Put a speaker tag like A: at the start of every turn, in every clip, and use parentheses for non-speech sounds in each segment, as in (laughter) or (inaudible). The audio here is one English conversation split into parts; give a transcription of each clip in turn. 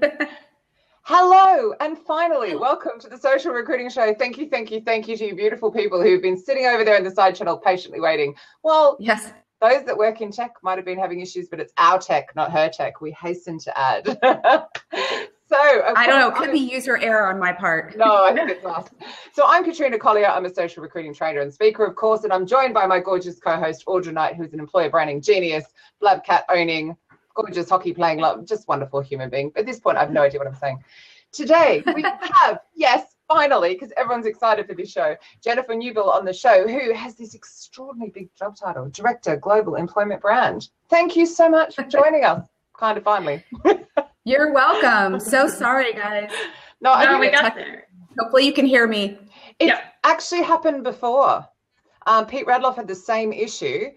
A: (laughs) Hello, and finally, welcome to the Social Recruiting Show. Thank you, thank you, thank you to you beautiful people who've been sitting over there in the side channel patiently waiting. Well,
B: yes,
A: those that work in tech might have been having issues, but it's our tech, not her tech. We hasten to add. (laughs) so
B: I don't know. Could be user error on my part.
A: no, I think it's us. So I'm Katrina Collier. I'm a social recruiting trainer and speaker, of course, and I'm joined by my gorgeous co-host Audra Knight, who's an employer branding genius, Blabcat owning, gorgeous hockey playing, love, just wonderful human being. But at this point, I have no idea what I'm saying. Today we (laughs) have yes, finally, because everyone's excited for this show, Jennifer Newbill on the show, who has this extraordinary big job title, Director Global Employment Brand. Thank you so much for joining us. Kind of finally. (laughs)
B: You're welcome. So sorry, guys.
C: No, no we got there.
B: Hopefully, you can hear me.
A: It yep. actually happened before. Um, Pete Radloff had the same issue.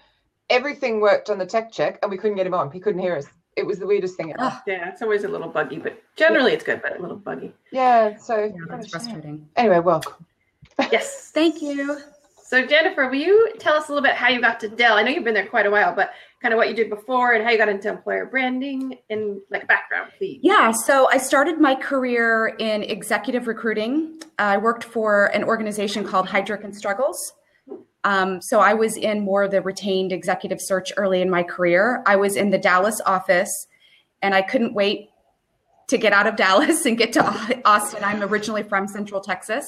A: Everything worked on the tech check, and we couldn't get him on. He couldn't hear us it was the weirdest thing ever. Ah.
C: yeah, it's always a little buggy, but generally yeah. it's good, but a little buggy.
A: Yeah, so
B: yeah, that's frustrating.
A: Anyway, welcome.
C: Yes, (laughs)
B: thank you.
C: So Jennifer, will you tell us a little bit how you got to Dell? I know you've been there quite a while, but kind of what you did before and how you got into employer branding and like background, please.
B: Yeah, so I started my career in executive recruiting. I worked for an organization called Heidrick and Struggles. Um, so I was in more of the retained executive search early in my career. I was in the Dallas office and I couldn't wait to get out of (laughs) Dallas and get to Austin. I'm originally from Central Texas.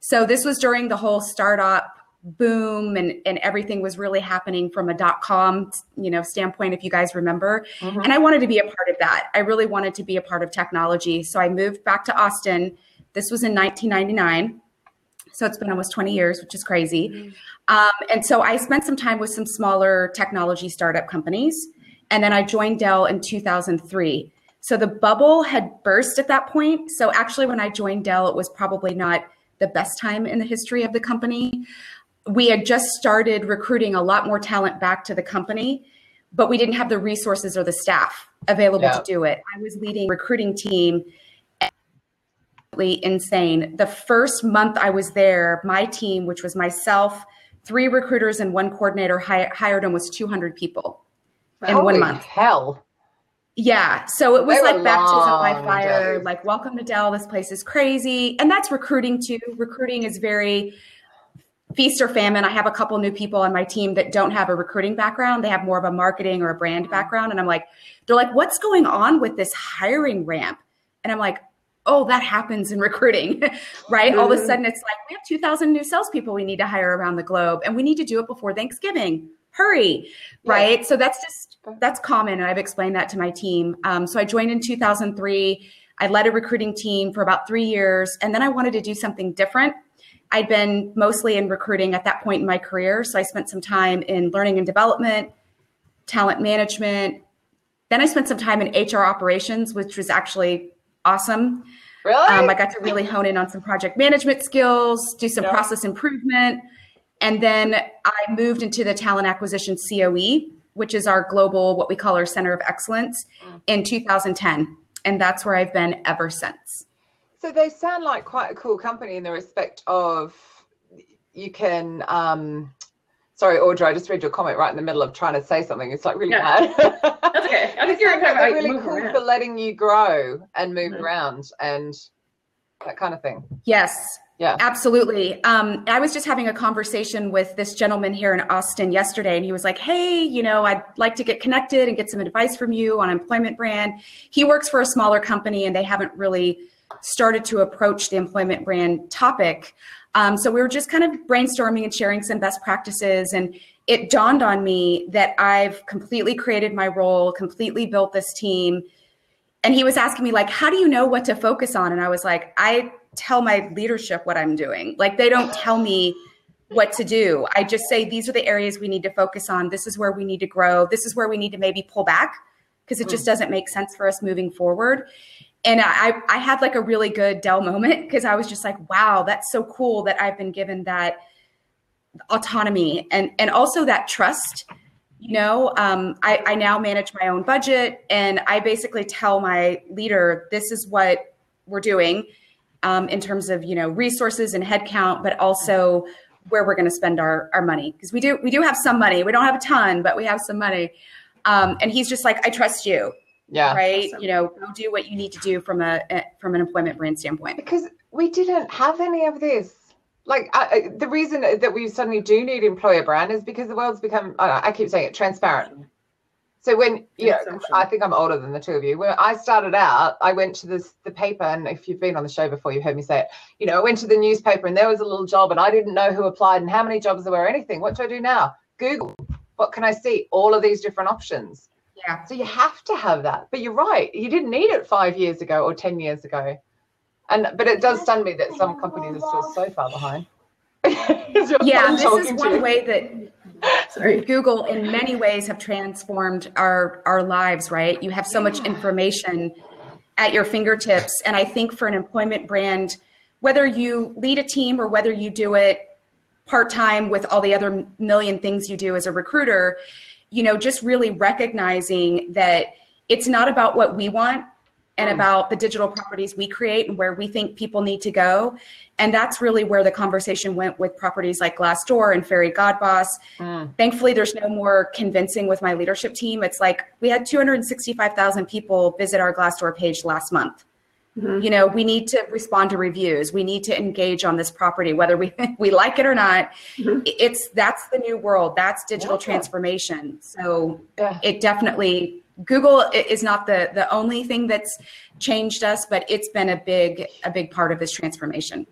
B: So this was during the whole startup boom and, and everything was really happening from a dot com you know standpoint if you guys remember mm-hmm. and i wanted to be a part of that i really wanted to be a part of technology so i moved back to austin this was in 1999 so it's been almost 20 years which is crazy mm-hmm. Um, and so I spent some time with some smaller technology startup companies. And then I joined Dell in 2003. So the bubble had burst at that point. So actually, when I joined Dell, it was probably not the best time in the history of the company. We had just started recruiting a lot more talent back to the company, but we didn't have the resources or the staff available yeah. to do it. I was leading recruiting team insane. The first month I was there, my team, which was myself, three recruiters and one coordinator hi- hired almost 200 people in
A: Holy
B: one month.
A: Hell.
B: Yeah. So it was they like baptism by fire, days. like, welcome to Dell. This place is crazy. And that's recruiting too. Recruiting is very feast or famine. I have a couple new people on my team that don't have a recruiting background. They have more of a marketing or a brand background. And I'm like, they're like, what's going on with this hiring ramp? And I'm like, oh, that happens in recruiting, (laughs) right? Mm-hmm. All of a sudden, it's like we have 2,000 new salespeople we need to hire around the globe, and we need to do it before Thanksgiving. Hurry, yeah. right? So that's just that's common, and I've explained that to my team. Um, so I joined in 2003. I led a recruiting team for about three years, and then I wanted to do something different. I'd been mostly in recruiting at that point in my career, so I spent some time in learning and development, talent management. Then I spent some time in HR operations, which was actually awesome.
A: Really? Um,
B: I got to really hone in on some project management skills, do some process improvement. And then I moved into the talent acquisition COE, which is our global, what we call our center of excellence, mm. in 2010. And that's where I've been ever since.
A: So they sound like quite a cool company in the respect of you can um, Sorry, Audra, I just read your comment right in the middle of trying to say something. It's like really
C: yeah. bad. That's okay. I (laughs) think you're
A: like really cool around. for letting you grow and move mm-hmm. around and that kind of thing.
B: Yes.
A: Yeah.
B: Absolutely. Um, I was just having a conversation with this gentleman here in Austin yesterday, and he was like, Hey, you know, I'd like to get connected and get some advice from you on employment brand. He works for a smaller company and they haven't really started to approach the employment brand topic. Um, so we were just kind of brainstorming and sharing some best practices. And it dawned on me that I've completely created my role, completely built this team. And he was asking me, like, how do you know what to focus on? And I was like, I tell my leadership what I'm doing. Like, they don't tell me what to do. I just say, these are the areas we need to focus on. This is where we need to grow. This is where we need to maybe pull back because it just doesn't make sense for us moving forward and I, I had like a really good Dell moment because I was just like, wow, that's so cool that I've been given that autonomy and and also that trust. You know, um, I, I now manage my own budget, and I basically tell my leader, this is what we're doing um, in terms of you know resources and headcount, but also where we're going to spend our our money because we do we do have some money. We don't have a ton, but we have some money. Um, and he's just like, I trust you
A: Yeah.
B: right
C: Awesome.
B: you know go do what you need to do from a, a from an employment brand standpoint
A: because we didn't have any of this. Like I, I- the reason that we suddenly do need employer brand is because the world's become. I, I keep saying it transparent. So when you know,
C: Yeah.
A: I think I'm older than the two of you. When I started out, I went to this the paper, and if you've been on the show before, you've heard me say it. You know, I went to the newspaper, and there was a little job, and I didn't know who applied and how many jobs there were, or anything. What do I do now? Google. What can I see? All of these different options.
B: Yeah
A: So you have to have that. But you're right. You didn't need it five years ago or 10 years ago. And but it does stun me that some companies are still so far behind. (laughs)
B: Yeah this is one way that
C: Sorry.
B: Google in many ways have transformed our our lives, right? You have so much information at your fingertips and I think for an employment brand whether you lead a team or whether you do it part-time with all the other million things you do as a recruiter, you know, just really recognizing that it's not about what we want and
A: Mm.
B: about the digital properties we create and where we think people need to go. And that's really where the conversation went with properties like Glassdoor and Fairygodboss.
A: Mm.
B: Thankfully, there's no more convincing with my leadership team. It's like we had 265,000 people visit our Glassdoor page last month.
C: Mhm.
B: You know, we need to respond to reviews. We need to engage on this property, whether we (laughs) we like it or not.
C: Mhm.
B: It's that's the new world. That's digital
A: Yeah.
B: transformation. So
A: Yeah.
B: it definitely Google i- is not the the only thing that's changed us, but it's been a big a big part of this transformation.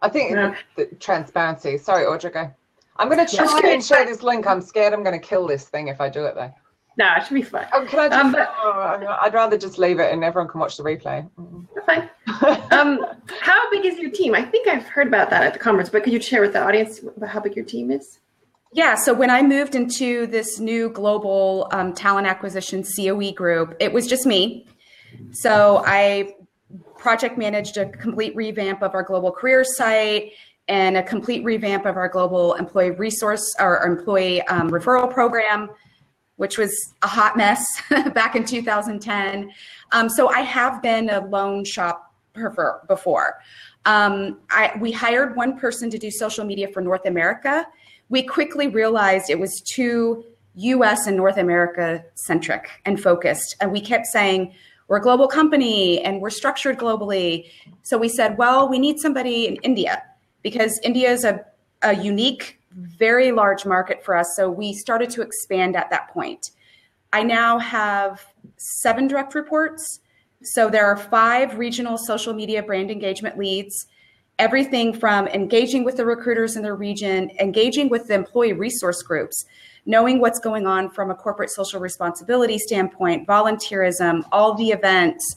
A: I think
C: Yeah.
A: the, the transparency. Sorry, Audra, go. I'm going to try and share this link. I'm scared I'm going to kill this thing if I do it though.
C: No, it should be fun.
A: Oh, can I just?
C: Um, but- (laughs)
A: oh, I'd rather just leave it and everyone can watch the replay. Mm.
C: Fine. (laughs) Um, how big is your team? I think I've heard about that at the conference, but could you share with the audience about how big your team is?
B: Yeah, so when I moved into this new global um, talent acquisition COE group, it was just me. So I project managed a complete revamp of our global career site and a complete revamp of our global employee resource or employee um, referral program, which was a hot mess (laughs) back in 2010. Um, so I have been a lone shop before. Um, I, we hired one person to do social media for North America. We quickly realized it was too US and North America centric and focused. And we kept saying, we're a global company and we're structured globally. So we said, well, we need somebody in India because India is a, a unique, very large market for us. So we started to expand at that point. I now have seven direct reports. So there are five regional social media brand engagement leads, everything from engaging with the recruiters in their region, engaging with the employee resource groups, knowing what's going on from a corporate social responsibility standpoint, volunteerism, all the events,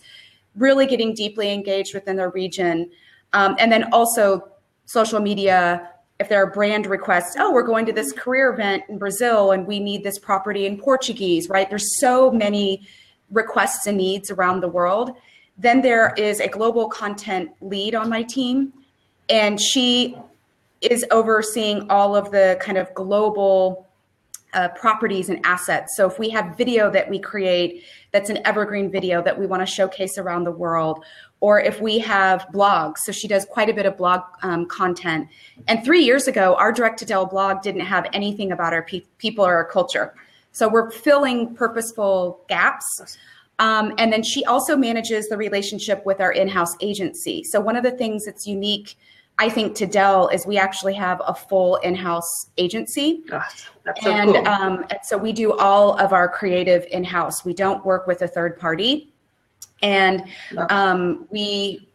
B: really getting deeply engaged within their region. Um, and then also social media if there are brand requests, oh, we're going to this career event in Brazil and we need this property in Portuguese, right? There's so many requests and needs around the world. Then there is a global content lead on my team, and she is overseeing all of the kind of global uh, properties and assets. So if we have video that we create that's an evergreen video that we want to showcase around the world, or if we have blogs, so she does quite a bit of blog um, content. And three years ago, our direct to Dell blog didn't have anything about our pe- people or our culture. So we're filling purposeful gaps. Um, and then she also manages the relationship with our in house agency. So one of the things that's unique, I think, to Dell is we actually have a full in house agency.
C: That's so
B: and,
C: cool.
B: um, and so we do all of our creative in house. We don't work with a third party. And um, we,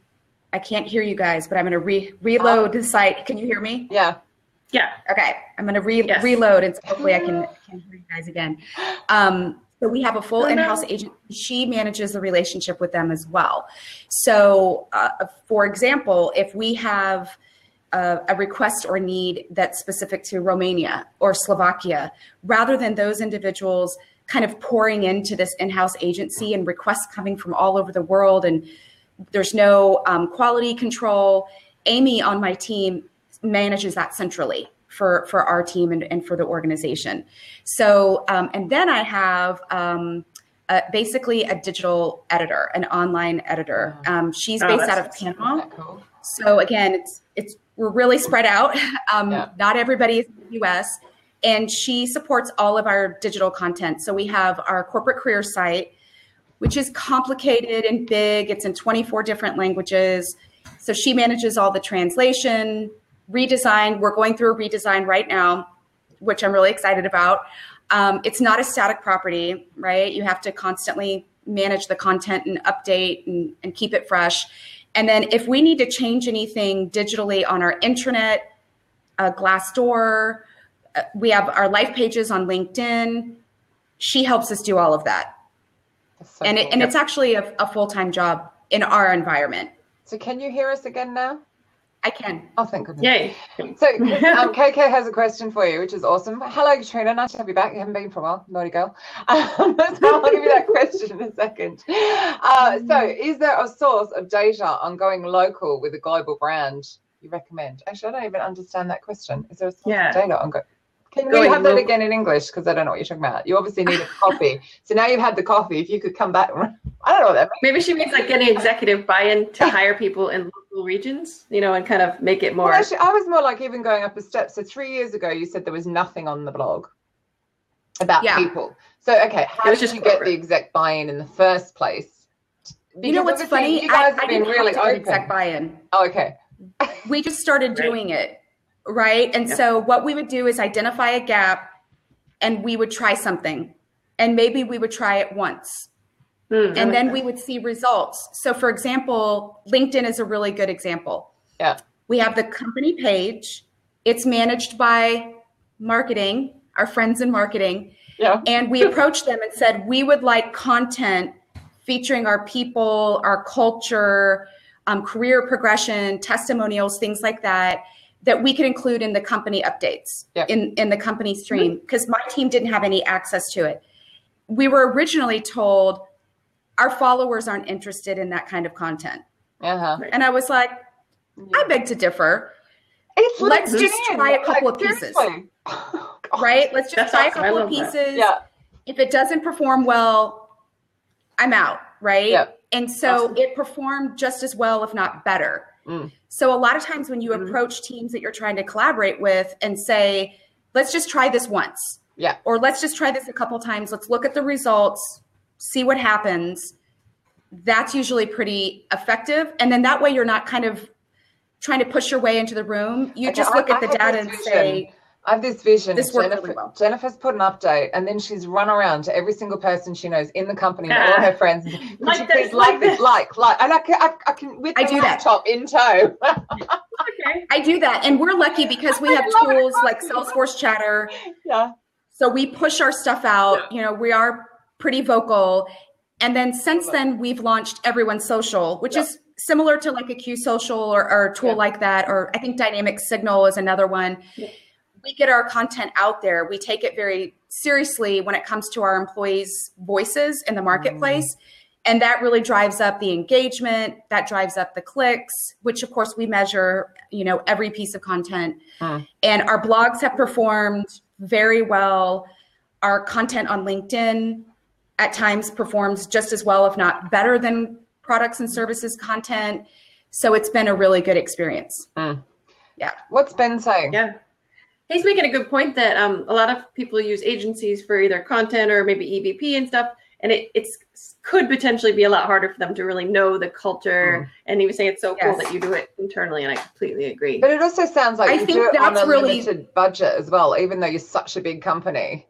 B: I can't hear you guys, but I'm going to re- reload the site. Can you hear me?
A: Yeah.
C: yeah.
B: Okay, I'm going to re-
C: Yes.
B: reload and so hopefully I can, (gasps) can hear you guys again. Um, so we have a full
C: Oh,
B: in-house agent. She manages the relationship with them as well. So, uh, for example, if we have a, a request or need that's specific to Romania or Slovakia, rather than those individuals kind of pouring into this in-house agency and requests coming from all over the world, and there's no um, quality control. Amy on my team manages that centrally for for our team and, and for the organization. So, um, and then I have um, uh, basically a digital editor, an online editor. Um, she's
C: Oh,
B: based out of Panama.
A: Cool?
B: So again, it's it's we're really spread out. (laughs) Um,
A: Yeah.
B: Not everybody is in the U.S. And she supports all of our digital content. So we have our corporate career site. which is complicated and big. It's in 24 different languages. So she manages all the translation, redesign. We're going through a redesign right now, which I'm really excited about. Um, it's not a static property, right? You have to constantly manage the content and update and, and keep it fresh. And then if we need to change anything digitally on our intranet, uh, Glassdoor, we have our life pages on LinkedIn. She helps us do all of that. So and, cool. it, and it's actually a, a full time job in our environment.
A: So, can you hear us again now?
B: I can.
A: Oh, thank goodness.
C: Yay.
A: So, um, KK has a question for you, which is awesome. Hello, Katrina. Nice to have you back. You haven't been for a while. Naughty girl. Um, (laughs) so, I'll give you that question in a second. Uh, so, is there a source of data on going local with a global brand you recommend? Actually, I don't even understand that question. Is there a source yeah. of data on go- can we have that again in English? Because I don't know what you're talking about. You obviously need a coffee. so now you've had the coffee. If you could come back, (laughs) I don't know what that
C: means. Maybe she means like getting executive buy-in to hire people in local regions, you know, and kind of make it more.
A: Well, actually, I was more like even going up a step. So three years ago, you said there was nothing on the blog about yeah. people. So okay, how did you get the exec buy-in in the first place?
B: Because you know what's funny?
A: You guys
B: I,
A: have I been really open.
B: Exec buy-in.
A: Oh, okay.
B: we just started doing right. it right? And yeah. so what we would do is identify a gap and we would try something. And maybe we would try it once. Mm, and then we would see results. So for example, LinkedIn is a really good example.
A: Yeah.
B: We have the company page. It's managed by marketing, our friends in marketing.
A: Yeah.
B: And we approached them and said, we would like content featuring our people, our culture, um, career progression, testimonials, things like that that we could include in the company updates in, in the company stream because mm-hmm. my team didn't have any access to it. We were originally told our followers aren't interested in that kind of content.
A: Uh-huh.
B: And I was like, I beg to differ. It's Let's just try a couple like, of pieces. (laughs) right? Let's just That's try awesome. a couple of pieces.
A: Yeah.
B: If it doesn't perform well, I'm out. Right.
A: Yeah.
B: And so awesome. it performed just as well, if not better. Mm. So a lot of times when you mm-hmm. approach teams that you're trying to collaborate with and say, let's just try this once.
A: Yeah.
B: Or let's just try this a couple times. Let's look at the results, see what happens. That's usually pretty effective. And then that way you're not kind of trying to push your way into the room. You just look I, at the data and say,
A: I have this vision. This Jennifer, really well. Jennifer's put an update, and then she's run around to every single person she knows in the company, yeah. all her friends. (laughs) Could like this, like this, like, like, and I can, I, I can with I do laptop that. in tow. (laughs)
B: okay. I do that, and we're lucky because we (laughs) have tools like Salesforce Chatter.
A: Yeah.
B: So we push our stuff out. Yeah. You know, we are pretty vocal, and then since then we've launched EveryoneSocial, which yeah. is similar to like a Q Social or, or a tool like that, or I think Dynamic Signal is another one we get our content out there. We take it very seriously when it comes to our employees' voices in the marketplace. Mm. And that really drives up the engagement, that drives up the clicks, which of course we measure, you know, every piece of content. Mm. And our blogs have performed very well. Our content on LinkedIn at times performs just as well, if not better than products and services content. So it's been a really good experience.
A: Mm.
B: Yeah.
A: What's Ben saying?
C: Yeah he's making a good point that um, a lot of people use agencies for either content or maybe EVP and stuff, and it it's could potentially be a lot harder for them to really know the culture. Mm. And he was saying it's so yes. cool that you do it internally, and I completely agree.
A: But it also sounds like I you do it on a really... limited budget as well, even though you're such a big company.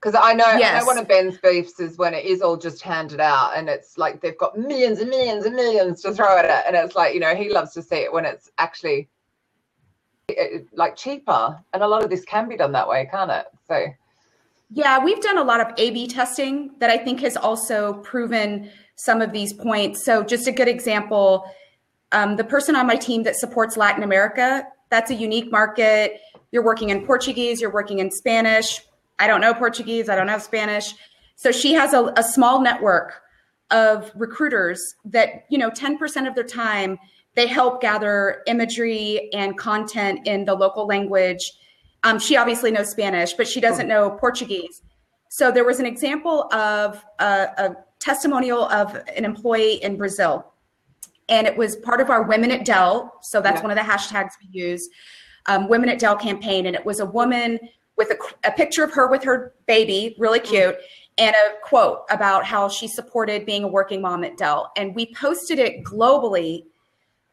A: Because I know, yes. I know one of Ben's beefs is when it is all just handed out and it's like they've got millions and millions and millions to throw at it. And it's like, you know, he loves to see it when it's actually like cheaper and a lot of this can be done that way can't it? So
B: yeah we've done a lot of a b testing that i think has also proven some of these points. So just a good example um, the person on my team that supports latin america that's a unique market. You're working in portuguese you're working in spanish. I don't know portuguese i don't know spanish. So she has a, a small network of recruiters that you know 10% of their time they help gather imagery and content in the local language. Um, she obviously knows Spanish, but she doesn't know Portuguese. So there was an example of a, a testimonial of an employee in Brazil, and it was part of our Women at Dell. So that's yeah. one of the hashtags we use, um, Women at Dell campaign, and it was a woman with a, a, picture of her with her baby, really cute, and a quote about how she supported being a working mom at Dell. And we posted it globally.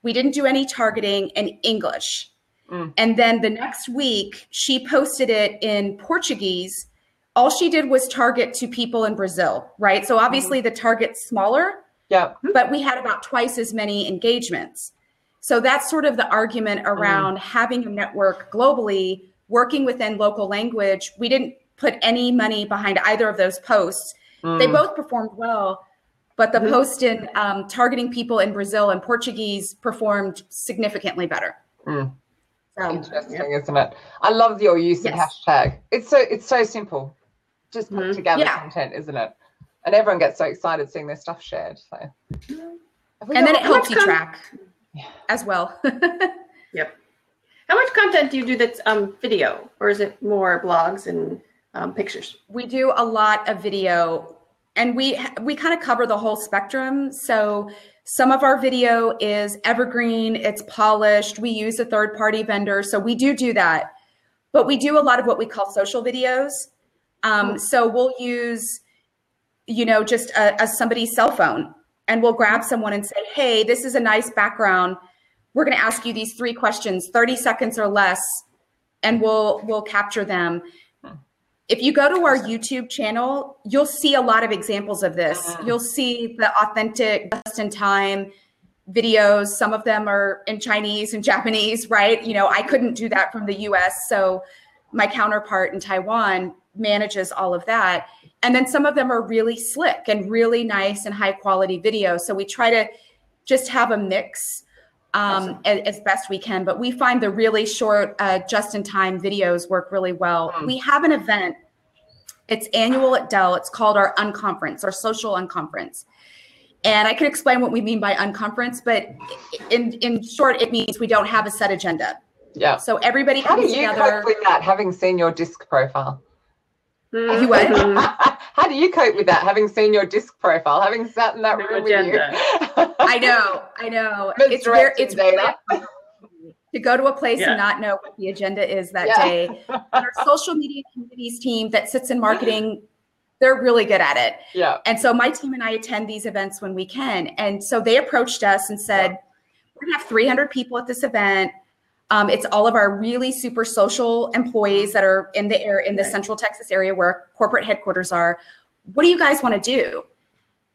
B: We didn't do any targeting in English. Mm. And then the next week, she posted it in Portuguese. All she did was target to people in Brazil, right? So obviously mm. the target's smaller.
A: Yeah.
B: But we had about twice as many engagements. So that's sort of the argument around mm. having a network globally, working within local language. We didn't put any money behind either of those posts. Mm. They both performed well, but the mm-hmm. post in um, targeting people in Brazil and Portuguese performed significantly better.
A: Mm. So, Interesting, yeah. isn't it? I love your use yes. of hashtag. It's so it's so simple. Just put mm-hmm. together yeah. content, isn't it? And everyone gets so excited seeing their stuff shared. So,
B: and then it helps you track yeah. as well. (laughs)
C: yep. How much content do you do that's um, video, or is it more blogs and um, pictures.
B: We do a lot of video, and we we kind of cover the whole spectrum. So some of our video is evergreen, it's polished. We use a third party vendor, so we do do that. But we do a lot of what we call social videos. Um, so we'll use, you know, just a, a somebody's cell phone, and we'll grab someone and say, "Hey, this is a nice background. We're going to ask you these three questions, 30 seconds or less." and we'll we'll capture them if you go to our YouTube channel, you'll see a lot of examples of this. Uh-huh. You'll see the authentic, just in time videos. Some of them are in Chinese and (laughs) Japanese, right? You know, I couldn't do that from the US. So my counterpart in Taiwan manages all of that. And then some of them are really slick and really nice and high quality videos. So we try to just have a mix um, as, as, best we can. But we find the really short, uh, just in time videos work really well. Mm. We have an event, it's annual at Dell. It's called our Unconference, our social unconference. And I can explain what we mean by unconference, but in, in short, it means we don't have a set agenda.
A: Yeah.
B: So everybody
A: How
B: comes
A: do you
B: together.
A: cope with that, having seen your disc profile?
B: You what? (laughs)
A: How do you cope with that, having seen your disc profile, having sat in that no room agenda.
B: with you? I know, I know. (laughs) It's very, it's data. (laughs) to go to a place yeah. and not know what the agenda is that yeah. day. Our (laughs) social media communities team that sits in marketing, they're really good at it.
A: Yeah.
B: And so my team and I attend these events when we can. And so they approached us and said, yeah. we're gonna have 300 people at this event. Um, it's all of our really super social employees that are in the air in the right. Central Texas area where corporate headquarters are. What do you guys want to do?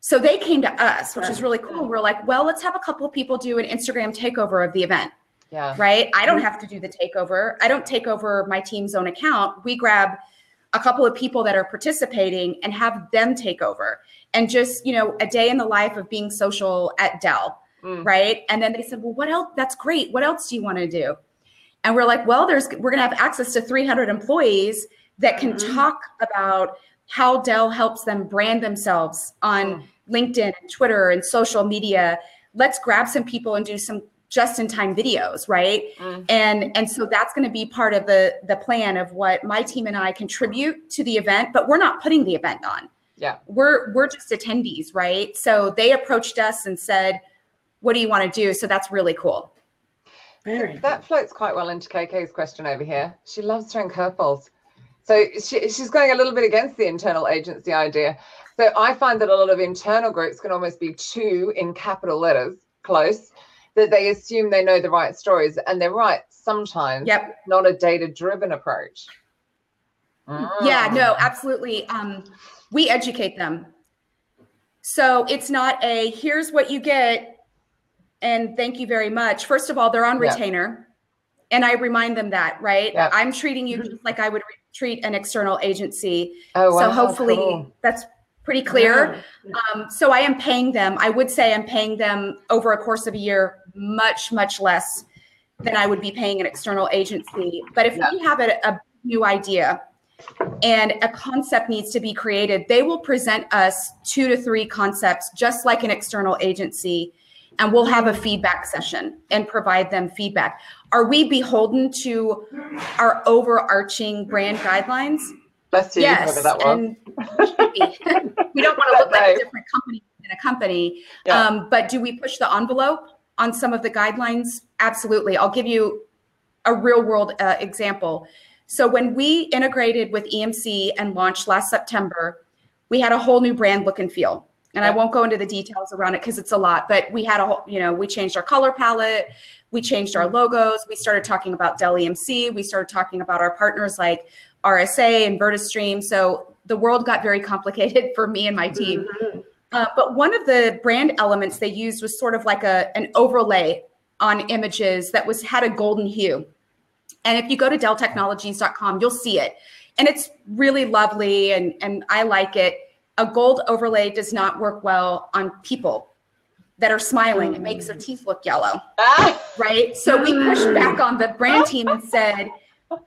B: So they came to us, which is really cool. We're like, well, let's have a couple of people do an Instagram takeover of the event.
A: Yeah.
B: Right. I don't have to do the takeover. I don't take over my team's own account. We grab a couple of people that are participating and have them take over and just, you know, a day in the life of being social at Dell. Mm. Right. And then they said, well, what else? That's great. What else do you want to do? And we're like, well, there's we're going to have access to 300 employees that can mm-hmm. talk about how Dell helps them brand themselves on mm. LinkedIn and Twitter and social media. Let's grab some people and do some just in time videos right mm. and and so that's going to be part of the the plan of what my team and i contribute to the event but we're not putting the event on
A: yeah
B: we're we're just attendees right so they approached us and said what do you want to do so that's really cool
A: very that floats quite well into KK's question over here. She loves throwing curveballs. So she, she's going a little bit against the internal agency idea. So I find that a lot of internal groups can almost be too in capital letters close that they assume they know the right stories and they're right sometimes.
B: Yep.
A: Not a data driven approach.
B: Mm. Yeah, no, absolutely. Um, we educate them. So it's not a here's what you get and thank you very much. First of all, they're on retainer. And I remind them that, right? I'm treating you just like I would treat an external agency.
A: Oh, wow,
B: so hopefully cool. that's pretty clear. Um, so I am paying them. I would say I'm paying them over a course of a year much, much less than I would be paying an external agency. But if yeah. we have a, a new idea and a concept needs to be created, they will present us two to three concepts, just like an external agency and we'll have a feedback session and provide them feedback. Are we beholden to our overarching brand guidelines?
A: Let's see
B: yes,
A: that
B: and (laughs) we don't want to look like a different company in a company. Yeah. Um, but do we push the envelope on some of the guidelines? Absolutely. I'll give you a real world uh, example. So when we integrated with EMC and launched last September, we had a whole new brand look and feel. And I won't go into the details around it because it's a lot, but we had a whole, you know, we changed our color palette, we changed our logos, we started talking about Dell EMC, we started talking about our partners like RSA and Virtustream. So the world got very (laughs) complicated for me and my team.
C: Mhm.
B: Uh, but one of the brand elements they used was sort of like a an overlay on images that was had a golden hue. And if you go to delltechnologies.com, you'll see it. And it's really lovely and, and I like it. A gold overlay does not work well on people that are smiling. It makes their teeth look yellow,
A: Ah!
B: right? So we pushed back on the brand team and said,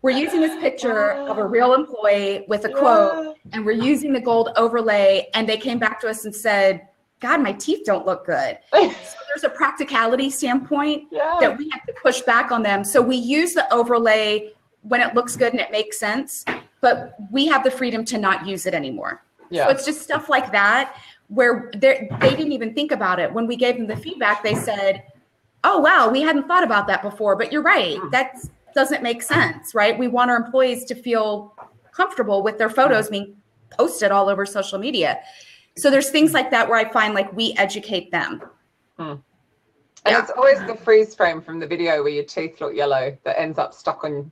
B: we're using this picture of a real employee with a quote and we're using the gold overlay and they came back to us and said god my teeth don't look good (laughs) so there's a practicality standpoint
A: Yeah.
B: that we have to push back on them so we use the overlay when it looks good and it makes sense but we have the freedom to not use it anymore
A: yeah.
B: so it's just stuff like that where they're- didn't even think about it when we gave them the feedback they said oh wow we hadn't thought about that before but you're right mm. that doesn't make sense right we want our employees to feel comfortable with their photos mm. being posted all over social media so there's things like that where i find like we educate them mm.
A: And
B: Yeah.
A: it's always the freeze frame from the video where your teeth look yellow that ends up stuck on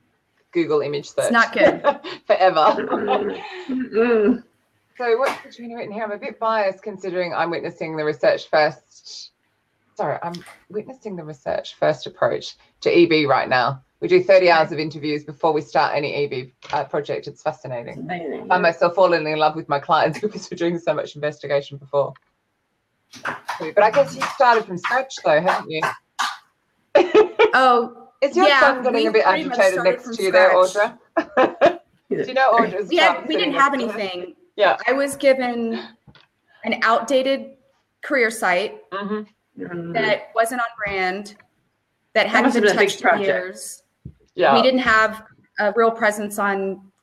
A: Google image search.
B: not good. (laughs)
A: Forever. (laughs)
C: Mm-mm.
A: So what's Katrina written here? I'm a bit biased considering I'm witnessing the research first. Sorry, I'm witnessing the research first approach to EB right now. We do 30 hours of interviews before we start any EB uh, project. It's fascinating.
C: Amazing.
A: I find myself falling in love with my clients (laughs) because we're doing so much investigation before. But I guess you started from scratch though, haven't you?
B: oh (laughs)
A: Is your
B: Yeah,
A: son getting a bit agitated next to you there,
B: scratch.
A: Audra? (laughs) Do you know Audra's Yeah,
B: we didn't have anything
A: Yeah.
B: i was given an outdated career site
A: Mhm.
C: Mhm.
B: that wasn't on brand that hadn't
C: must
B: been
C: been
B: touched in years
A: Yeah.
B: we didn't have a real presence on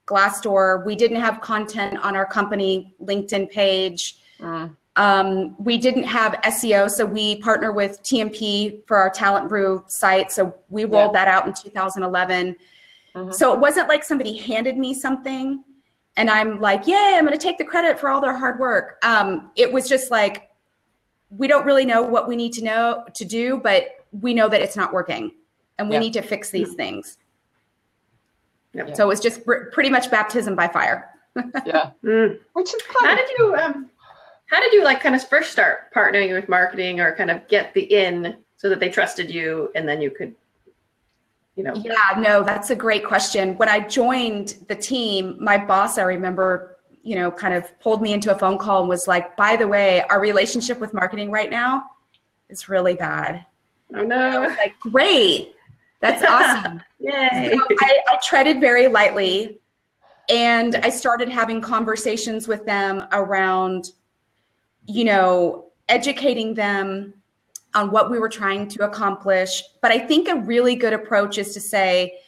B: glassdoor we didn't have content on our company linkedin page
A: Mm.
B: um, we didn't have seo so we partner with tmp for our TalentBrew site so we rolled that out in 2011
A: Mhm.
B: so it wasn't like somebody handed me something and i'm like yeah i'm going to take the credit for all their hard work um, it was just like we don't really know what we need to know to do but we know that it's not working and we
A: Yeah.
B: need to fix these things
C: Yep.
B: so it was just pr- pretty much baptism by fire (laughs)
A: Yeah.
C: Mm.
A: Which is
C: How
A: kind of
C: did you um how did you like kind of first start partnering with marketing or kind of get the in so that they trusted you and then you could you know
B: Yeah, no, that's a great question. When I joined the team, my boss, I remember, you know, kind of pulled me into a phone call and was like, by the way, our relationship with marketing right now is really bad.
C: oh
B: I
C: no
B: was like, great. That's awesome.
C: yay
B: So I, I treaded very lightly and I started having conversations with them around, you know, educating them on what we were trying to accomplish. But I think a really good approach is to say,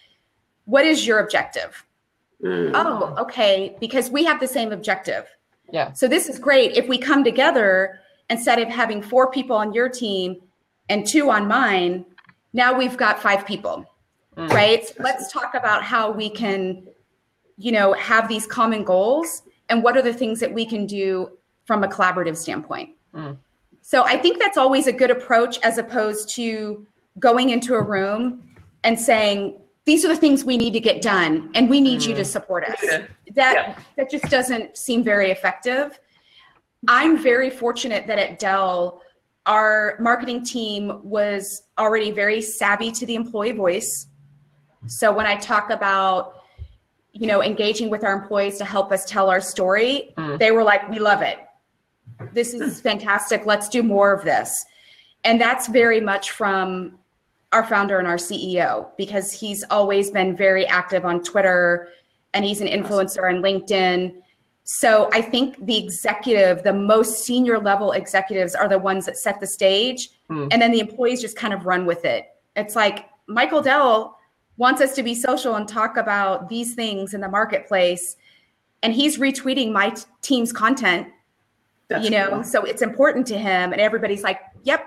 B: what is your objective?
C: Mm.
B: Oh, okay, because we have the same objective.
A: Yeah.
B: So this is great. If we come together instead of having four people on your team and two on mine, now we've got five people
A: Mm.
B: right? So let's talk about how we can, you know, have these common goals and what are the things that we can do from a collaborative standpoint.
A: Mm.
B: So I think that's always a good approach as opposed to going into a room and saying, these are the things we need to get done and we need you to support us.
C: Yeah.
B: That
C: Yeah.
B: that just doesn't seem very effective. I'm very fortunate that at Dell our marketing team was already very savvy to the employee voice. So when I talk about, you know, engaging with our employees to help us tell our story,
A: Mm.
B: they were like, "We love it. This is fantastic. Let's do more of this." And that's very much from our founder and our CEO because he's always been very active on Twitter and he's an influencer on LinkedIn. So I think the executive, the most senior level executives are the ones that set the stage
A: Hmm.
B: and then the employees just kind of run with it. It's like Michael Dell wants us to be social and talk about these things in the marketplace and he's retweeting my t- team's content,
C: That's
B: you know,
C: cool.
B: so it's important to him and everybody's like, "Yep.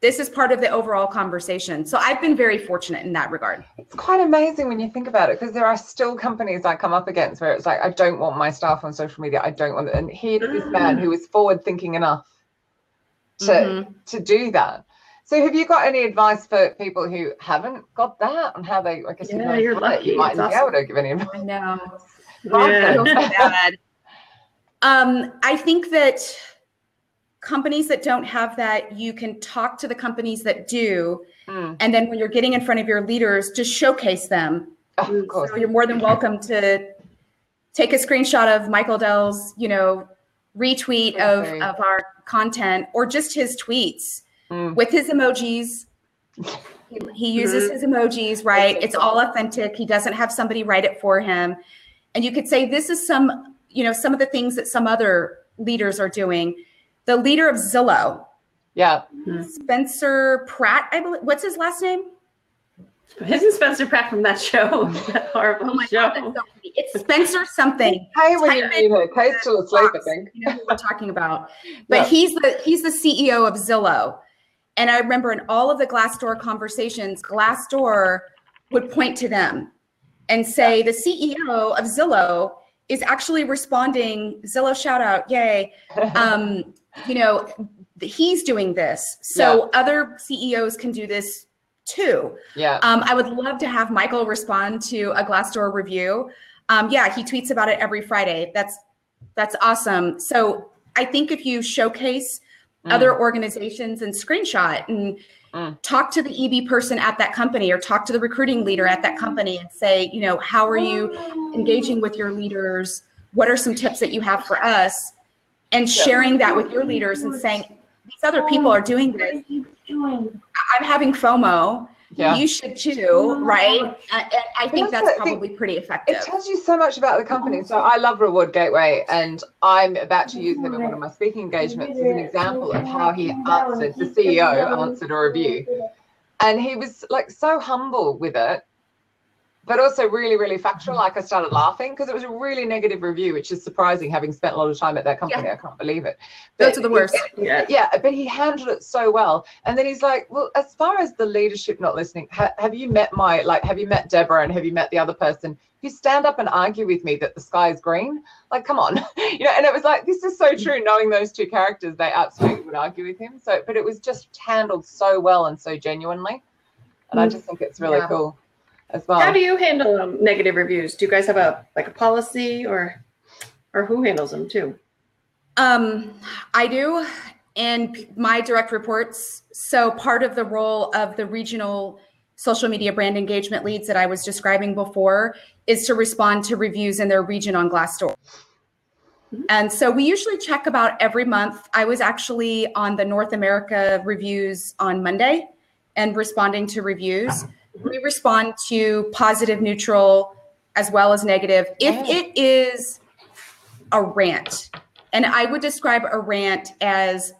B: this is part of the overall conversation. So I've been very fortunate in that regard.
A: It's quite amazing when you think about it because there are still companies I come up against where it's like, I don't want my staff on social media. I don't want it. And here's this man who is forward thinking enough to
B: Mhm.
A: to do that. So have you got any advice for people who haven't got that on how they I guess you, know,
C: you're lucky.
A: you might
C: it's
A: not be
C: awesome.
A: able to give any advice.
B: I know.
C: Yeah.
B: Feel so bad. Um, I think that companies that don't have that, you can talk to the companies that do,
A: Mm.
B: and then when you're getting in front of your leaders, just showcase them.
A: Oh, of.
B: So you're more than welcome to take a screenshot of Michael Dell's, you know, retweet of,
A: Okay.
B: of our content or just his tweets
A: Mm.
B: with his emojis. He, (laughs) he uses his emojis, right? It's all authentic. He doesn't have somebody write it for him. And you could say this is some, you know, some of the things that some other leaders are doing. The leader of Zillow,
A: Yeah.
B: Spencer Pratt, I believe. What's his last name?
C: Isn't Spencer Pratt from that show? (laughs) that horrible
B: Oh my
C: show.
B: God, so. It's Spencer something. (laughs)
A: Hi, when you
B: Type
A: need her. Kay's still asleep, I
B: box.
A: think.
B: You know who we're talking about. (laughs) But
A: Yeah.
B: he's the he's the CEO of Zillow. And I remember in all of the Glassdoor conversations, Glassdoor would point to them and say the CEO of Zillow is actually responding. Zillow shout out, yay! (laughs) Um, you know, he's doing this, so other CEOs can do this too.
A: yeah.
B: Um, I would love to have Michael respond to a Glassdoor review. Um, yeah, he tweets about it every Friday. That's that's awesome. So I think if you showcase
A: Mm.
B: other organizations and screenshot and
A: Mm.
B: talk to the EB person at that company or talk to the recruiting leader at that company and say, you know, how are you engaging with your leaders? What are some tips that you have for us? And sharing that with your leaders and saying, these other people are doing this. I'm having FOMO.
A: Yeah.
B: You should too, right? Uh, and I think
A: that's
B: that's
A: what I
B: probably pretty effective.
A: It tells you so much about the company. So I love Reward Gateway, and I'm about to use them in one of my speaking engagements as an example of how he answered the CEO answered a review, and he was like so humble with it, but also really, really factual. Like I started laughing because it was a really negative review, which is surprising, having spent a lot of time at that company. I can't believe it.
B: Those
A: But
B: are the
A: he-
B: worst.
C: Yeah.
A: yeah, but he handled it so well. And then he's like, "Well, as far as the leadership not listening, ha- have you met my like? Have you met Deborah and have you met the other person? If you stand up and argue with me that the sky is green, like, come on, (laughs) you know." And it was like, this is so true. Knowing those two characters, they absolutely would argue with him. So, but it was just handled so well and so genuinely, and I mm. just think it's really
B: Yeah.
A: cool as well.
C: How do you handle um, negative reviews? Do you guys have a like a policy or or who handles them too?
B: Um, I do, and my direct reports. So part of the role of the regional social media brand engagement leads that I was describing before is to respond to reviews in their region on Glassdoor. And so we usually check about every month. I was actually on the North America reviews on Monday and responding to reviews. We respond to positive, neutral, as well as negative. If
A: Oh.
B: it is a rant, and I would describe a rant as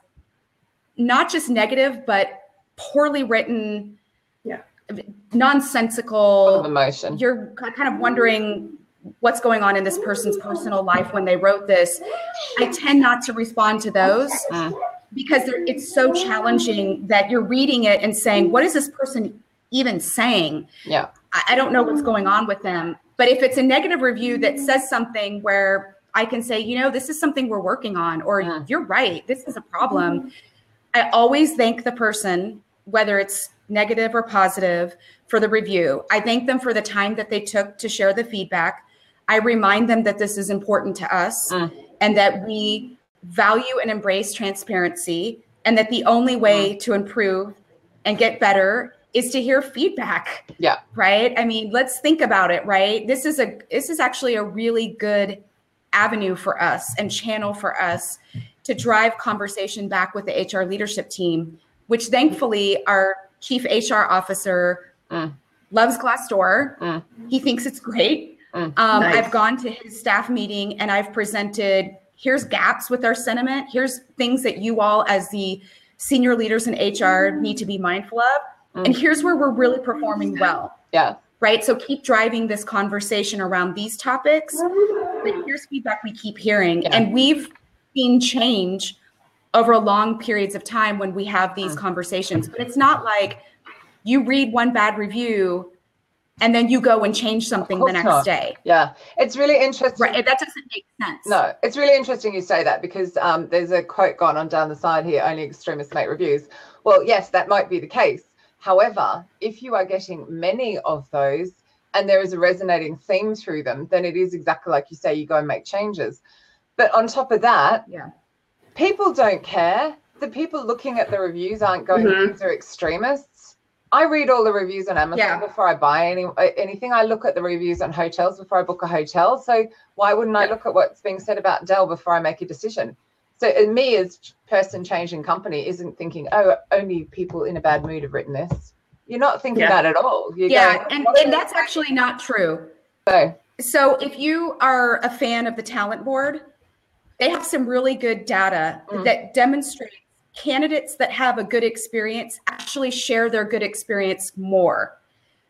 B: not just negative, but poorly written,
C: Yeah.
B: Nonsensical.
A: emotion.
B: You're kind of wondering what's going on in this person's personal life when they wrote this. I tend not to respond to those
A: Mm.
B: because it's so challenging that you're reading it and saying, what is this person even saying?
A: Yeah.
B: I, I don't know what's going on with them. But if it's a negative review that says something where I can say, you know, this is something we're working on, or
A: Mm.
B: you're right, this is a problem. I always thank the person, whether it's negative or positive, for the review. I thank them for the time that they took to share the feedback. I remind them that this is important to us
A: Mm.
B: and that we value and embrace transparency, and that the only way to improve and get better is to hear feedback
A: Yeah.
B: right i mean let's think about it right this is a this is actually a really good avenue for us and channel for us to drive conversation back with the hr leadership team which thankfully our chief hr officer
A: Mm.
B: loves glassdoor
A: Mm.
B: he thinks it's great
A: Mm.
B: um,
C: Nice.
B: i've gone to his staff meeting and i've presented here's gaps with our sentiment here's things that you all as the senior leaders in hr need to be mindful of
A: Mm.
B: and here's where we're really performing well
A: Yeah.
B: right? So keep driving this conversation around these topics. But here's feedback we keep hearing,
A: Yeah.
B: and we've seen change over long periods of time when we have these conversations. But it's not like you read one bad review and then you go and change something the next
A: not.
B: day.
A: Yeah, it's really interesting.
B: Right. That doesn't make sense.
A: No, it's really interesting you say that because um, there's a quote gone on down the side here only extremists make reviews. Well, yes, that might be the case. However, if you are getting many of those and there is a resonating theme through them, then it is exactly like you say, you go and make changes. But on top of that,
B: Yeah.
A: people don't care. The people looking at the reviews aren't going,
C: Mhm.
A: these are extremists. I read all the reviews on Amazon
B: Yeah.
A: before I buy any anything. I look at the reviews on hotels before I book a hotel. So why wouldn't I look at what's being said about Dell before I make a decision? So uh, me as person changing company isn't thinking, oh, only people in a bad mood have written this. You're not thinking
C: Yeah.
A: that at all. You're
B: Yeah.
A: going,
B: And, and that's actually not true.
A: saying?"
B: So if you are a fan of the talent board, they have some really good data
A: Mm.
B: that demonstrates candidates that have a good experience actually share their good experience more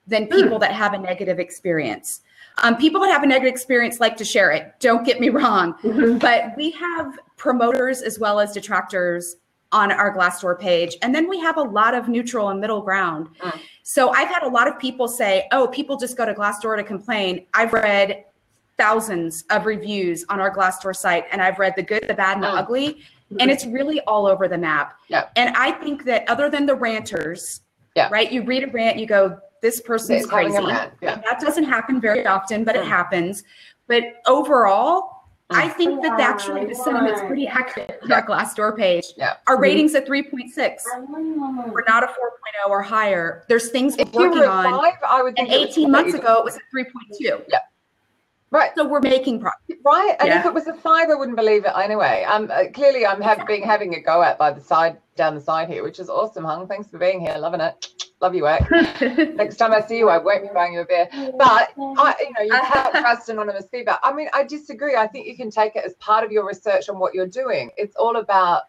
B: than people that have a negative experience. Um, people that have a negative experience like to share it. Don't get me wrong,
C: Mhm.
B: but we have promoters as well as detractors on our Glassdoor page, and then we have a lot of neutral and middle ground.
A: Mm.
B: So I've had a lot of people say, "Oh, people just go to Glassdoor to complain." I've read thousands of reviews on our Glassdoor site, and I've read the good, the bad, and the
A: Mm.
B: ugly, and it's really all over the map.
A: Yeah.
B: And I think that other than the ranters,
A: Yeah.
B: right? You read a rant, you go, "This person's crazy."
A: yeah.
B: That doesn't happen very often, but it
A: Mm.
B: happens. But overall, I think that actually the sentiment's pretty accurate on our Glassdoor page.
A: Yeah.
B: Our
C: Mhm.
B: ratings at 3.6. We're not a 4.0 or higher. There's things
A: If
B: we're
A: you
B: working
A: were
B: on.
A: five,
B: And
A: think it
B: 18 months ago, it was at 3.2.
A: Right.
B: So we're making progress.
A: Right, and if it was a five, I wouldn't believe it anyway. Um, uh, clearly, I'm have, being having a go at by the side down the side here, which is awesome. Hung, thanks for being here, loving it. Love your work. (laughs) Next time I see you, I won't be buying you a beer. But I, you know, you can't (laughs) trust anonymous feedback. I mean, I disagree. I think you can take it as part of your research on what you're doing. It's all about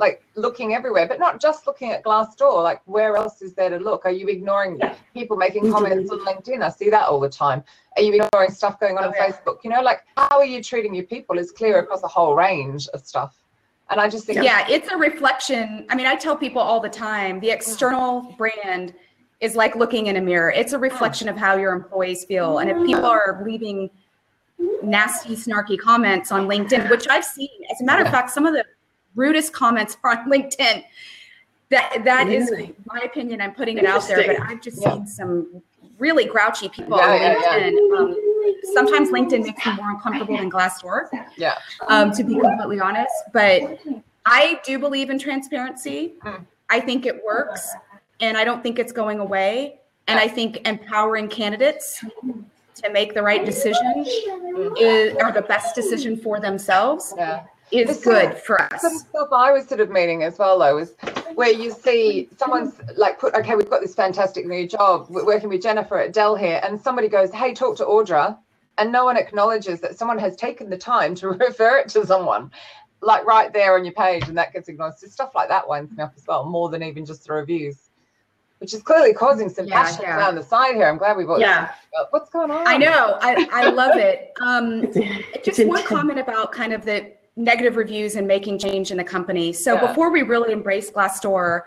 A: like looking everywhere, but not just looking at Glassdoor. Like, where else is there to look? Are you ignoring
C: Yeah.
A: people making comments on LinkedIn? I see that all the time. Are you ignoring stuff going on
B: Oh,
A: on
B: yeah.
A: Facebook? You know, like how are you treating your people is clear across a whole range of stuff. And I just think,
B: Yeah, it's a reflection. I mean, I tell people all the time the mm. external brand is like looking in a mirror. It's a mm. reflection of how your employees feel. And if mm. people are leaving nasty, snarky comments on LinkedIn, which I've seen, as a matter of fact, some of the rudest comments are (laughs) on LinkedIn. That that is
C: Really?
B: my opinion. I'm putting it out there, but I've just
A: Yeah.
B: seen some really grouchy people
A: Yeah,
B: on
A: yeah, yeah.
B: LinkedIn. Um, sometimes LinkedIn makes me more uncomfortable than Glassdoor
A: yeah,
B: um, to be completely honest. But I do believe in transparency.
A: Mm.
B: I think it works, and I don't think it's going away. And I think empowering candidates to make the right decision is, or the best decision for themselves
A: yeah.
B: Is
A: It's
B: good for
A: Some
B: us.
A: stuff I was sort of meaning as well, though, is where you see someone's like put, okay, we've got this fantastic new job we're working with Jennifer at Dell here, and somebody goes, hey, talk to Audra, and no one acknowledges that someone has taken the time to (laughs) refer it to someone, like right there on your page, and that gets ignored. So stuff like that winds me up as well, more than even just the reviews, which is clearly causing some
B: Yeah,
A: passion
B: yeah.
A: down the side here. I'm glad we brought
C: Yeah.
A: this. What's going on?
B: I know. I, I love it. Um,
C: It's, it's
B: just one comment about kind of the negative reviews and making change in the company. So
A: Yeah.
B: before we really embraced Glassdoor,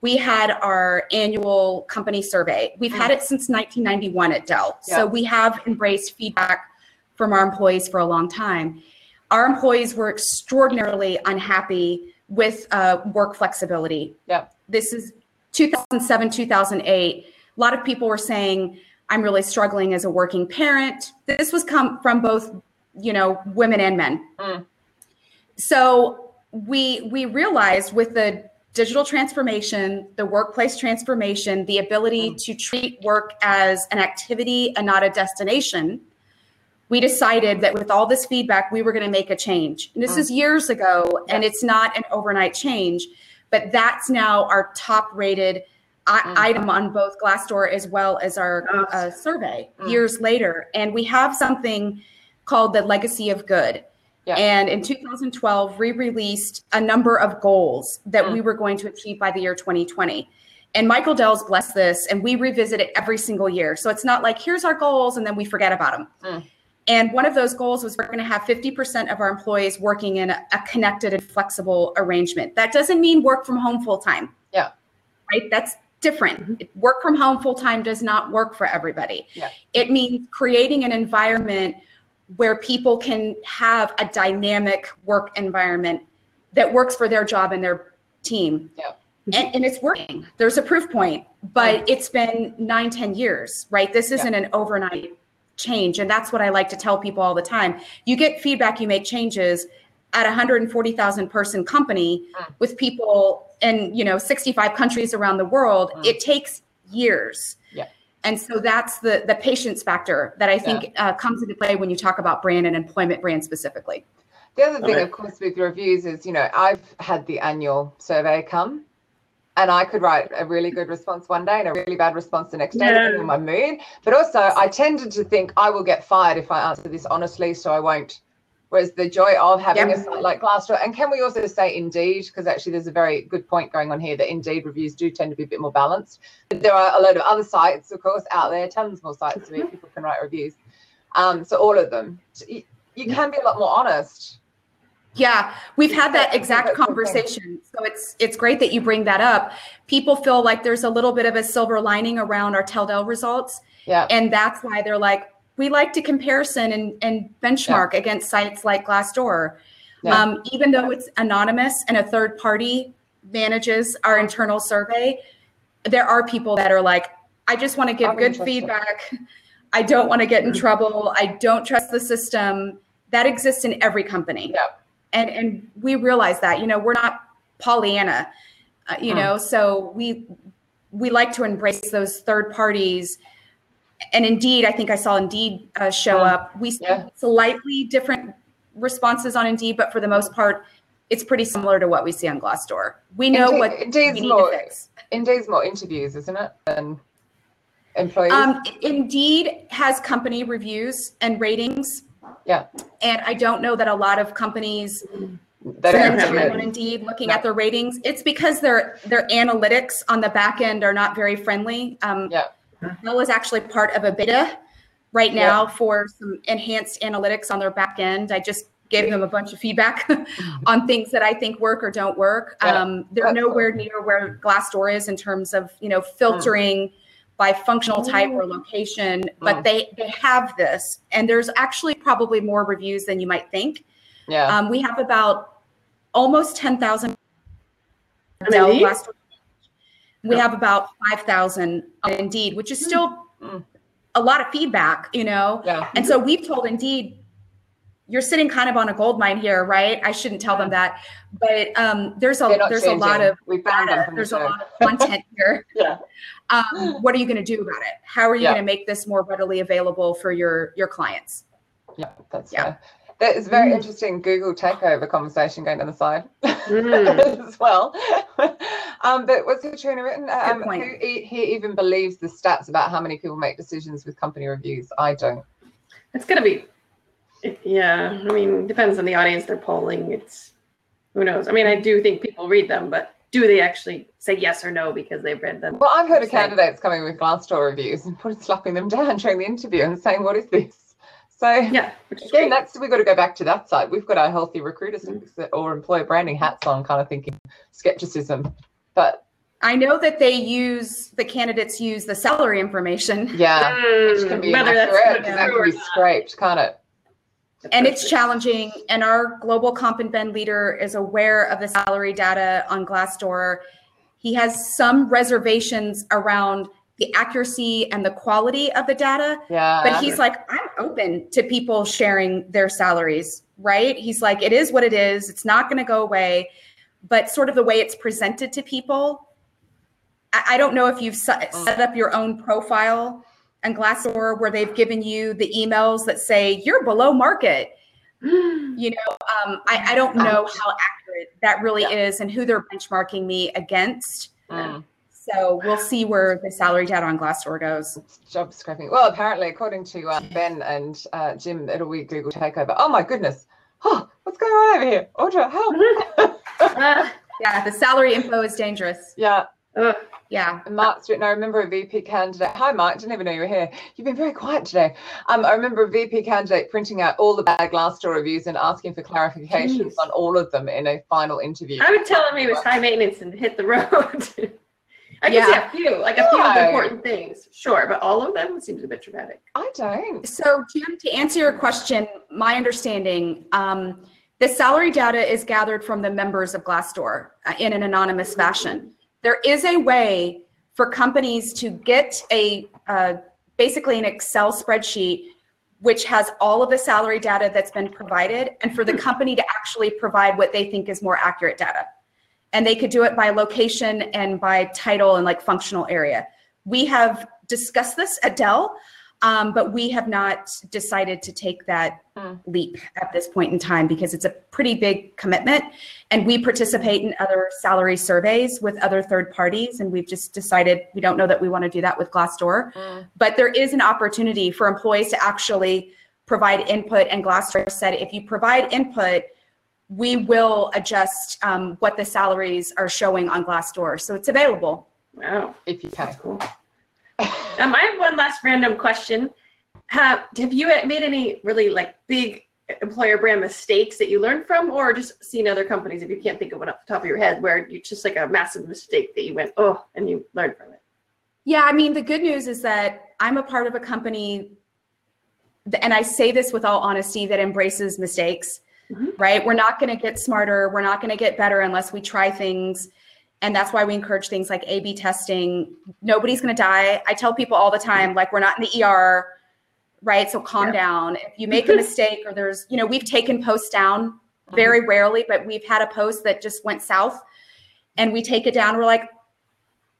B: we had our annual company survey. We've had it since 1991 at Dell.
A: Yeah.
B: So we have embraced feedback from our employees for a long time. Our employees were extraordinarily unhappy with uh, work flexibility.
A: Yeah.
B: This is 2007, 2008. A lot of people were saying, I'm really struggling as a working parent. This was come from both, you know, women and men.
A: Mm.
B: So we we realized with the digital transformation, the workplace transformation, the ability to treat work as an activity and not a destination, we decided that with all this feedback, we were going to make a change. And this
A: Mm.
B: is years ago, and it's not an overnight change, but that's now our top rated
A: Mm.
B: item on both Glassdoor as well as our
C: Oh.
B: uh, survey
A: Mm.
B: years later. And we have something called the Legacy of Good.
A: Yeah.
B: And in 2012, we released a number of goals that
A: Mm.
B: we were going to achieve by the year 2020. And Michael Dell's blessed this, and we revisit it every single year. So it's not like, here's our goals, and then we forget about them.
A: Mm.
B: And one of those goals was we're going to have 50% of our employees working in a, a connected and flexible arrangement. That doesn't mean work from home full time.
A: Yeah.
B: Right? That's different. Work from home full time does not work for everybody.
A: Yeah.
B: It means creating an environment where people can have a dynamic work environment that works for their job and their team.
A: Yeah.
B: And, and it's working. There's a proof point, but it's been nine, ten years, right? This isn't an overnight change. And that's what I like to tell people all the time. You get feedback, you make changes at a 140,000 person company
A: Mm.
B: with people in, you know, 65 countries around the world.
A: Mm.
B: It takes years.
A: Yeah.
B: And so that's the the patience factor that I think uh, comes into play when you talk about brand and employment brand specifically.
A: The other thing,
C: Okay.
A: of course, with reviews is, you know, I've had the annual survey come and I could write a really good response one day and a really bad response the next day,
C: Yeah.
A: depending on my mood. But also, I tended to think I will get fired if I answer this honestly, so I won't. Whereas the joy of having
B: Yep.
A: a site like Glassdoor, and can we also say Indeed? Because actually, there's a very good point going on here that Indeed reviews do tend to be a bit more balanced. But there are a load of other sites, of course, out there, tons more sites where people can write reviews. Um, so all of them, you, you can be a lot more honest.
B: Yeah, we've had that exact
A: that's the thing.
B: conversation. So it's it's great that you bring that up. People feel like there's a little bit of a silver lining around our Tell Dell results,
A: Yeah.
B: and that's why they're like, we like to comparison and, and benchmark against sites like Glassdoor.
A: Yeah.
B: Um, even though it's anonymous and a third party manages our internal survey, there are people that are like, I just want to give
A: I'm
B: good
A: interested.
B: feedback. I don't want to get in trouble. I don't trust the system. That exists in every company.
A: Yeah.
B: And and we realize that, you know, we're not Pollyanna, uh, you
A: Hmm.
B: know, so we we like to embrace those third parties. And indeed, I think I saw Indeed uh, show
A: Hmm.
B: up. We see
A: Yeah.
B: slightly different responses on Indeed, but for the most part, it's pretty similar to what we see on Glassdoor. We know
A: Indeed-
B: what
A: Indeed's
B: we
A: more-. Indeed's more interviews, isn't it, than employees?
B: Um, Indeed has company reviews and ratings.
A: Yeah.
B: And I don't know that a lot of companies
A: that don't
B: spend
A: have
B: time
A: it.
B: on Indeed looking
A: No.
B: at their ratings. It's because their their analytics on the back end are not very friendly. Um,
A: Yeah.
B: Dell is actually part of a beta right now for some enhanced analytics on their back end. I just gave them a bunch of feedback (laughs) on things that I think work or don't work. Um, they're nowhere near where Glassdoor is in terms of you know filtering by functional type or location, but
A: Mm.
B: they they have this, and there's actually probably more reviews than you might think.
A: Yeah.
B: Um, we have about almost 10,000
C: On
B: Dell
C: Indeed?
B: Glassdoor. We have about 5,000 on Indeed, which is still
A: Mm.
B: a lot of feedback, you know?
A: yeah.
B: And so we've told Indeed, you're sitting kind of on a gold mine here, right? I shouldn't tell them that, but um, there's a there's a lot of
A: we found
B: data,
A: the
B: there's a lot of content (laughs) here.
A: Yeah.
B: Um, what are you going to do about it? How are you
A: Yeah.
B: going to make this more readily available for your your clients?
A: Yeah, that's
B: Yeah.
A: fair. There is a very
B: Mm.
A: interesting Google takeover conversation going down the side (laughs)
C: Mm.
A: as well. (laughs) um, but what's Katrina written? Um,
B: point.
A: who e- here even believes the stats about how many people make decisions with company reviews? I don't.
C: It's gonna be, it- yeah. I mean, depends on the audience they're polling. It's who knows. I mean, I do think people read them, but do they actually say yes or no because they've read them?
A: Well, I've heard of candidates coming with Glassdoor reviews and putting slapping them down during the interview and saying, "What is this?" So
C: Yeah,
A: again, that's we've got to go back to that side. We've got our healthy recruiters
C: Mm-hmm.
A: or employer branding hats on, kind of thinking skepticism. But
B: I know that they use the candidates use the salary information.
A: yeah, (laughs) which can be
C: whether that's
A: inaccurate.
C: true
A: That can be scraped, can't it?
B: and it's challenging and our global comp and ben leader is aware of the salary data on glassdoor he has some reservations around the accuracy and the quality of the data
A: Yeah.
B: but he's like i'm open to people sharing their salaries right? He's like it is what it is. It's not going to go away. But sort of the way it's presented to people i, I don't know if you've se- set up your own profile and glassdoor where they've given you the emails that say you're below market. (gasps) You know um, I, I don't know how accurate that really
A: Yeah.
B: is and who they're benchmarking me against.
A: Mm,
B: so we'll see where the salary data on glassdoor goes
A: job scraping. Well, apparently, according to uh, Ben and uh, Jim, it'll be Google takeover. Oh my goodness! Oh, (gasps) what's going on over here? Audra, help!
C: Ah, (laughs) (laughs)
B: yeah the salary info is dangerous
A: yeah,
C: Ugh.
B: Yeah.
A: And Mark's written, I remember a VP candidate. Hi, Mark. Didn't even know you were here. You've been very quiet today. Um, I remember a VP candidate printing out all the bad Glassdoor reviews and asking for clarifications
C: Jeez.
A: on all of them in a final interview.
C: I would tell him he was high maintenance and hit the road. (laughs) I can
B: Yeah.
C: see a few, like a few of important things, sure, but all of them seems a bit dramatic.
A: I don't.
B: So, Jim, to answer your question, my understanding, um, the salary data is gathered from the members of Glassdoor uh, in an anonymous fashion. There is a way for companies to get a uh, basically an Excel spreadsheet which has all of the salary data that's been provided, and for the company to actually provide what they think is more accurate data. And they could do it by location and by title and like functional area. We have discussed this at Dell. Um, but we have not decided to take that
A: Hmm.
B: leap at this point in time because it's a pretty big commitment. And we participate in other salary surveys with other third parties. And we've just decided we don't know that we want to do that with Glassdoor.
A: Mm.
B: But there is an opportunity for employees to actually provide input. And Glassdoor said if you provide input, we will adjust um, what the salaries are showing on Glassdoor. So it's available.
C: Wow,
A: If you can.
C: that's cool. Um, I have one last random question. Have, have you made any really like big employer brand mistakes that you learned from, or just seen other companies, if you can't think of one off the top of your head, where you just like a massive mistake that you went, oh, and you learned from it?
B: Yeah, I mean, the good news is that I'm a part of a company, and I say this with all honesty, that embraces mistakes,
C: Mhm.
B: right? We're not going to get smarter. We're not going to get better unless we try things. And that's why we encourage things like A B testing. Nobody's going to die. I tell people all the time, like, we're not in the ER, right? So calm
C: Yeah.
B: down. If you make a mistake or there's, you know, we've taken posts down very rarely, but we've had a post that just went south and we take it down. We're like,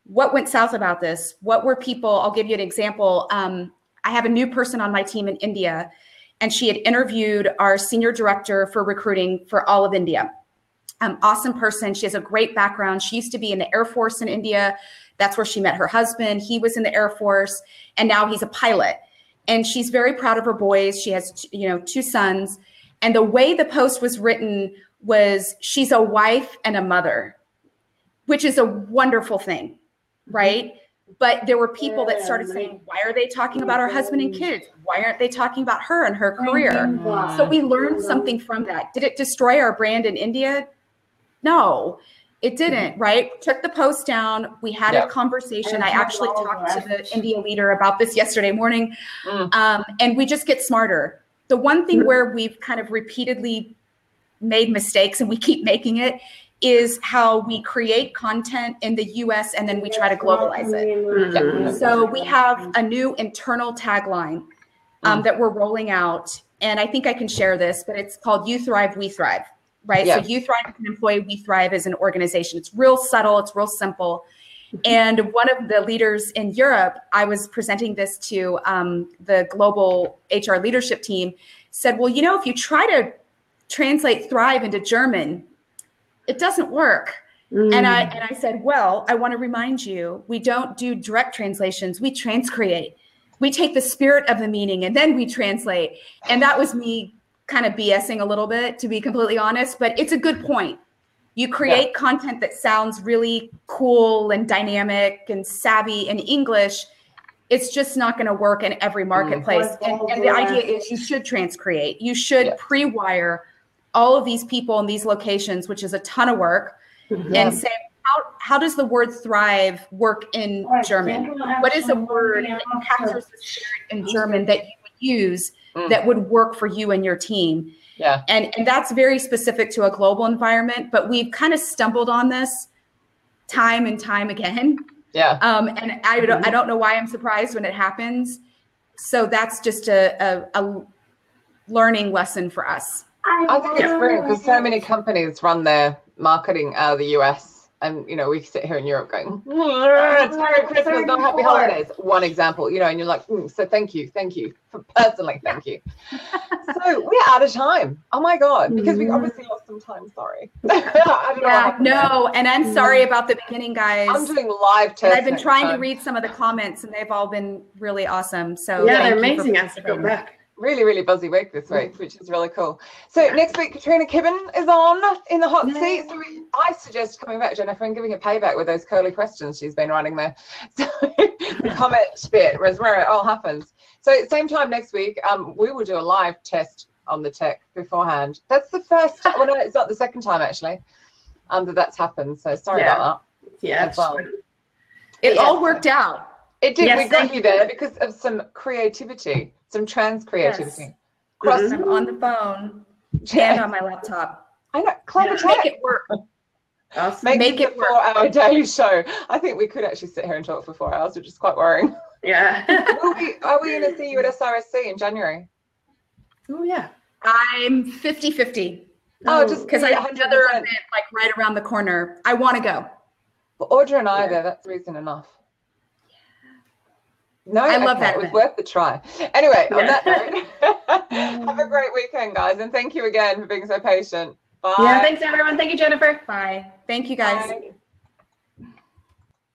B: what went south about this? What were people? I'll give you an example. Um, I have a new person on my team in India, and she had interviewed our senior director for recruiting for all of India. Um, awesome person. She has a great background. She used to be in the Air Force in India. That's where she met her husband. He was in the Air Force, and now he's a pilot. And she's very proud of her boys. She has, you know, two sons. And the way the post was written was she's a wife and a mother, which is a wonderful thing right? But there were people that started saying, why are they talking about our husband and kids? Why aren't they talking about her and her career? So we learned something from that. Did it destroy our brand in India? No, it didn't, right? Took the post down. We had a conversation. I actually talked to
D: the
B: the. India leader about this yesterday morning.
A: Mm.
B: Um, and we just get smarter. The one thing where we've kind of repeatedly made mistakes and we keep making it is how we create content in the US and then we try to globalize it. So we have a new internal tagline um, that we're rolling out. And I think I can share this, but it's called You Thrive, We Thrive, right?
A: Yeah.
B: So You Thrive as an employee, We Thrive as an organization. It's real subtle, it's real simple. And one of the leaders in Europe, I was presenting this to um, the global HR leadership team, said, Well, you know, if you try to translate thrive into German, it doesn't work. And I mm. and I said, well, I want to remind you, we don't do direct translations. We transcreate. We take the spirit of the meaning and then we translate. And that was me kind of BSing a little bit, to be completely honest. But it's a good point. You create content that sounds really cool and dynamic and savvy in English. It's just not going to work in every mm. marketplace. And, and the idea is you should transcreate. You should
A: Yeah.
B: pre-wire all of these people in these locations, which is a ton of work and say how, how does the word thrive work in German? What is a word that captures the spirit in German that you would use
A: Mm.
B: that would work for you and your team?
A: Yeah.
B: And and that's very specific to a global environment, but we've kind of stumbled on this time and time again.
A: Yeah.
B: Um, and I don't I don't know why I'm surprised when it happens. So that's just a, a, a learning lesson for us.
A: I think it's brilliant because so many companies run their marketing out of the US. And you know, we sit here in Europe going, "Mm, it's Merry Christmas, not Happy Holidays. One example, you know, and you're like, mm, so thank you, thank you, (laughs) personally, thank you. so we're out of time. Oh my god, because we obviously lost some time. Sorry. (laughs) I don't
B: Yeah,
A: happened
B: no, and I'm sorry about the beginning, guys.
A: I'm doing live tests.
B: I've been
A: next
B: trying to read some of the comments, and they've all been really awesome. So
C: yeah, they're amazing. I have to go
B: participating.
C: back.
A: Really, really busy week this week, which is really cool. So next week, Katrina Kibben is on in the hot seat. So we, I suggest coming back, Jennifer, and giving a payback with those curly questions she's been running there. (laughs) So the comment bit was where it all happens. So same time next week, um, we will do a live test on the tech beforehand. That's the first. (laughs) well, no, it's not the second time actually. Um, that that's happened. So sorry
C: Yeah.
A: about
C: that.
A: Yeah. well.
B: It all worked out.
A: That. It did.
C: Yes,
A: we got
C: thank
A: you there because of some creativity, some trans creativity. Cross.
C: Mhm.
B: I'm on the phone and
A: Yeah.
B: on my laptop.
A: I know. Clever
C: Yeah.
A: tech.
B: Make it work.
C: Awesome.
A: Make,
B: Make
A: it
B: it
A: a four-hour daily show. I think we could actually sit here and talk for four hours, which is quite worrying.
C: Yeah. (laughs)
A: Will we, are we going to see you at SRSC in January?
C: oh yeah.
B: I'm 50 50
A: Oh, just
B: because I have another event like right around the corner. I want to go.
A: Well, Audra and I
C: Yeah.
A: are there. That's reason enough. No,
B: I love
A: okay,
B: that
A: It was
B: event.
A: worth the try. Anyway, on that note, (laughs) have a great weekend, guys, and thank you again for being so patient. Bye.
C: Yeah. Thanks everyone. Thank you, Jennifer.
B: Bye. Thank you guys.
A: Bye.